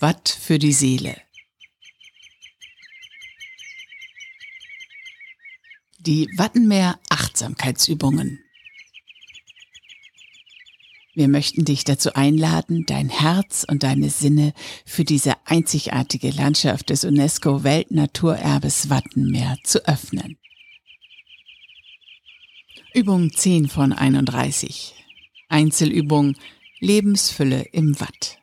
Watt für die Seele. Die Wattenmeer Achtsamkeitsübungen. Wir möchten dich dazu einladen, dein Herz und deine Sinne für diese einzigartige Landschaft des UNESCO Weltnaturerbes Wattenmeer zu öffnen. Übung 10 von 31. Einzelübung Lebensfülle im Watt.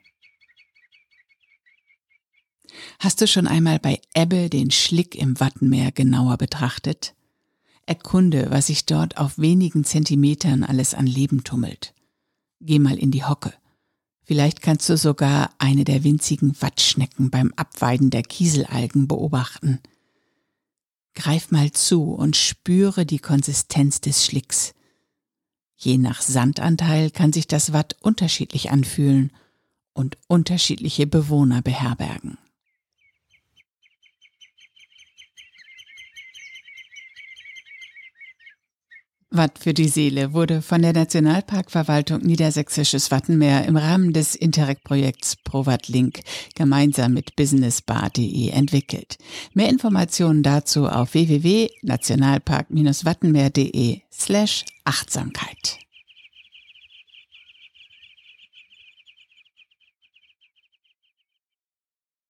Hast du schon einmal bei Ebbe den Schlick im Wattenmeer genauer betrachtet? Erkunde, was sich dort auf wenigen Zentimetern alles an Leben tummelt. Geh mal in die Hocke. Vielleicht kannst du sogar eine der winzigen Wattschnecken beim Abweiden der Kieselalgen beobachten. Greif mal zu und spüre die Konsistenz des Schlicks. Je nach Sandanteil kann sich das Watt unterschiedlich anfühlen und unterschiedliche Bewohner beherbergen. Watt für die Seele wurde von der Nationalparkverwaltung Niedersächsisches Wattenmeer im Rahmen des Interreg-Projekts ProWatt Link gemeinsam mit businessbar.de entwickelt. Mehr Informationen dazu auf www.nationalpark-wattenmeer.de slash Achtsamkeit.